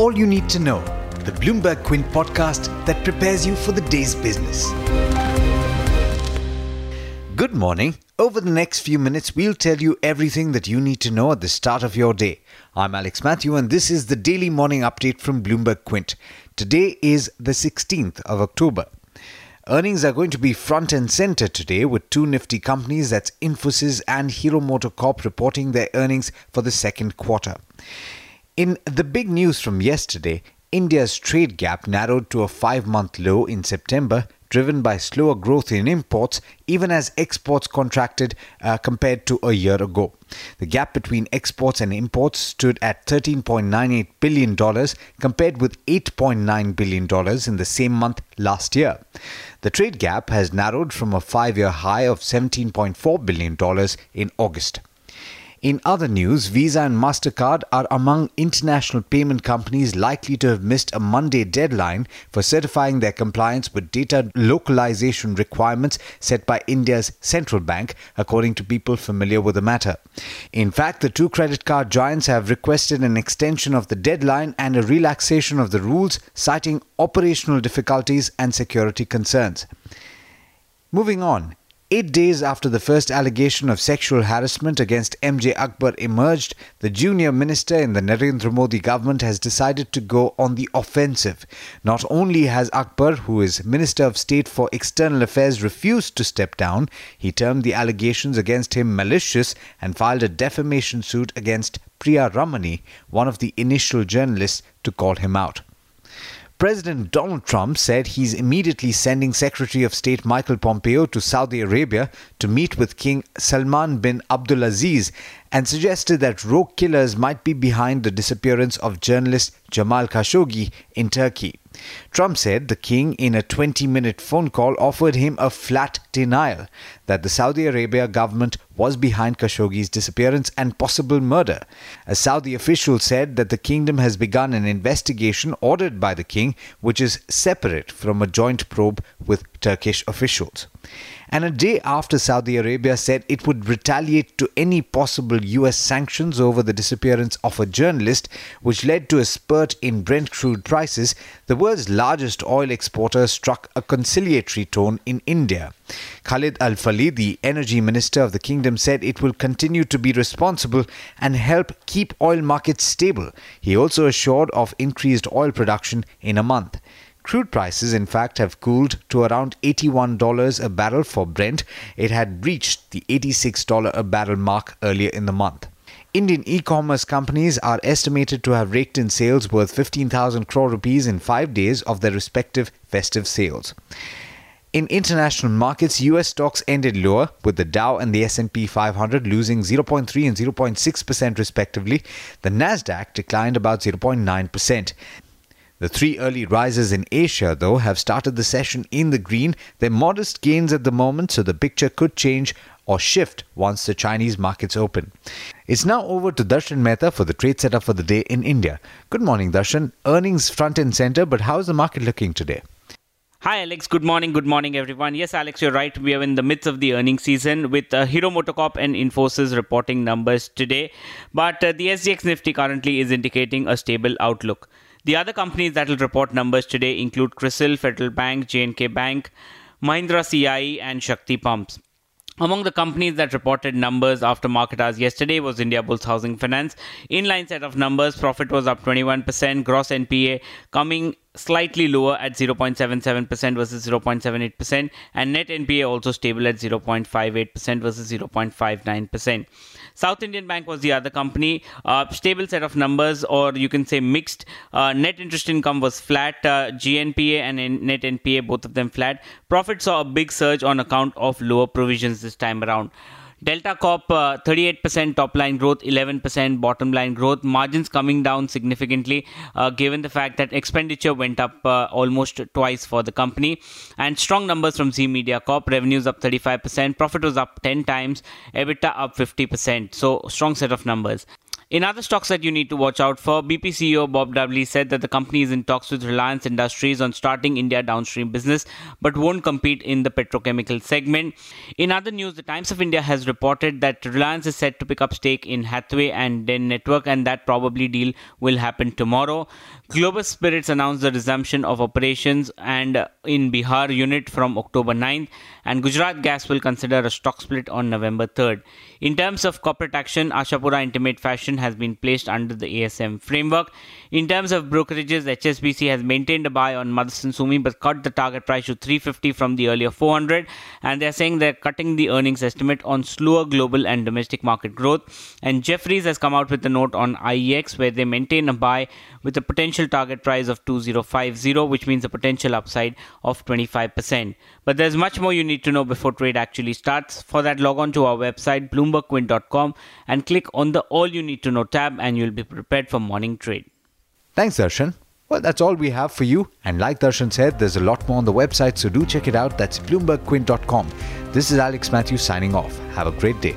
all you need to know, the Bloomberg Quint podcast that prepares you for the day's business. Good morning. Over the next few minutes, we'll tell you everything that you need to know at the start of your day. I'm Alex Matthew, and this is the daily morning update from Bloomberg Quint. Today is the 16th of October. Earnings are going to be front and center today with two nifty companies that's Infosys and Hero MotoCorp, reporting their earnings for the second quarter. In the big news from yesterday, India's trade gap narrowed to a five month low in September, driven by slower growth in imports, even as exports contracted uh, compared to a year ago. The gap between exports and imports stood at $13.98 billion, compared with $8.9 billion in the same month last year. The trade gap has narrowed from a five year high of $17.4 billion in August. In other news, Visa and MasterCard are among international payment companies likely to have missed a Monday deadline for certifying their compliance with data localization requirements set by India's central bank, according to people familiar with the matter. In fact, the two credit card giants have requested an extension of the deadline and a relaxation of the rules, citing operational difficulties and security concerns. Moving on, Eight days after the first allegation of sexual harassment against MJ Akbar emerged, the junior minister in the Narendra Modi government has decided to go on the offensive. Not only has Akbar, who is Minister of State for External Affairs, refused to step down, he termed the allegations against him malicious and filed a defamation suit against Priya Ramani, one of the initial journalists, to call him out. President Donald Trump said he's immediately sending Secretary of State Michael Pompeo to Saudi Arabia to meet with King Salman bin Abdulaziz and suggested that rogue killers might be behind the disappearance of journalist Jamal Khashoggi in Turkey. Trump said the king, in a 20 minute phone call, offered him a flat denial that the Saudi Arabia government was behind Khashoggi's disappearance and possible murder. A Saudi official said that the kingdom has begun an investigation ordered by the king, which is separate from a joint probe with Turkish officials and a day after Saudi Arabia said it would retaliate to any possible US sanctions over the disappearance of a journalist, which led to a spurt in Brent crude prices, the world's largest oil exporter struck a conciliatory tone in India. Khalid Al Falih, the energy minister of the kingdom, said it will continue to be responsible and help keep oil markets stable. He also assured of increased oil production in a month. Crude prices, in fact, have cooled to around $81 a barrel for Brent. It had reached the $86 a barrel mark earlier in the month. Indian e-commerce companies are estimated to have raked in sales worth 15,000 crore rupees in 5 days of their respective festive sales. In international markets, US stocks ended lower with the Dow and the S&P 500 losing 0.3 and 0.6% respectively. The Nasdaq declined about 0.9%. The three early risers in Asia, though, have started the session in the green. They're modest gains at the moment, so the picture could change or shift once the Chinese markets open. It's now over to Darshan Mehta for the trade setup for the day in India. Good morning, Darshan. Earnings front and center, but how's the market looking today? Hi, Alex. Good morning. Good morning, everyone. Yes, Alex, you're right. We are in the midst of the earnings season with uh, Hero MotoCorp and Infosys reporting numbers today. But uh, the SGX Nifty currently is indicating a stable outlook. The other companies that will report numbers today include CRISIL, Federal Bank, J&K Bank, Mahindra CIE, and Shakti Pumps. Among the companies that reported numbers after market hours yesterday was Indiabulls Housing Finance. Inline set of numbers, profit was up 21%, gross NPA coming slightly lower at 0.77% versus 0.78%, and net NPA also stable at 0.58% versus 0.59%. South Indian Bank was the other company. Uh, stable set of numbers, or you can say mixed. Uh, net interest income was flat. Uh, GNPA and net NPA, both of them flat. Profit saw a big surge on account of lower provisions this time around. Delta Corp, uh, 38% top line growth, 11% bottom line growth. Margins coming down significantly uh, given the fact that expenditure went up uh, almost twice for the company. And strong numbers from Zee Media Corp. Revenues up 35%, profit was up 10 times, EBITDA up 50%. So, strong set of numbers. In other stocks that you need to watch out for, BP CEO Bob Dudley said that the company is in talks with Reliance Industries on starting India downstream business but won't compete in the petrochemical segment. In other news, the Times of India has reported that Reliance is set to pick up stake in Hathway and Den Network and that probably deal will happen tomorrow. Globus Spirits announced the resumption of operations and uh, in Bihar unit from October 9th and Gujarat Gas will consider a stock split on November 3rd. In terms of corporate action, Ashapura Intimate Fashion has been placed under the ASM framework. In terms of brokerages, HSBC has maintained a buy on Motherson Sumi but cut the target price to 350 from the earlier 400 and they're saying they're cutting the earnings estimate on slower global and domestic market growth. And Jefferies has come out with a note on IEX where they maintain a buy with a potential target price of 2050 which means a potential upside of 25%. But there's much more you need to know before trade actually starts. For that log on to our website bloombergquint.com and click on the all you need to know tab and you'll be prepared for morning trade. Thanks, Darshan. Well, that's all we have for you. And like Darshan said, there's a lot more on the website, so do check it out. That's bloombergquint.com. This is Alex Matthews signing off. Have a great day.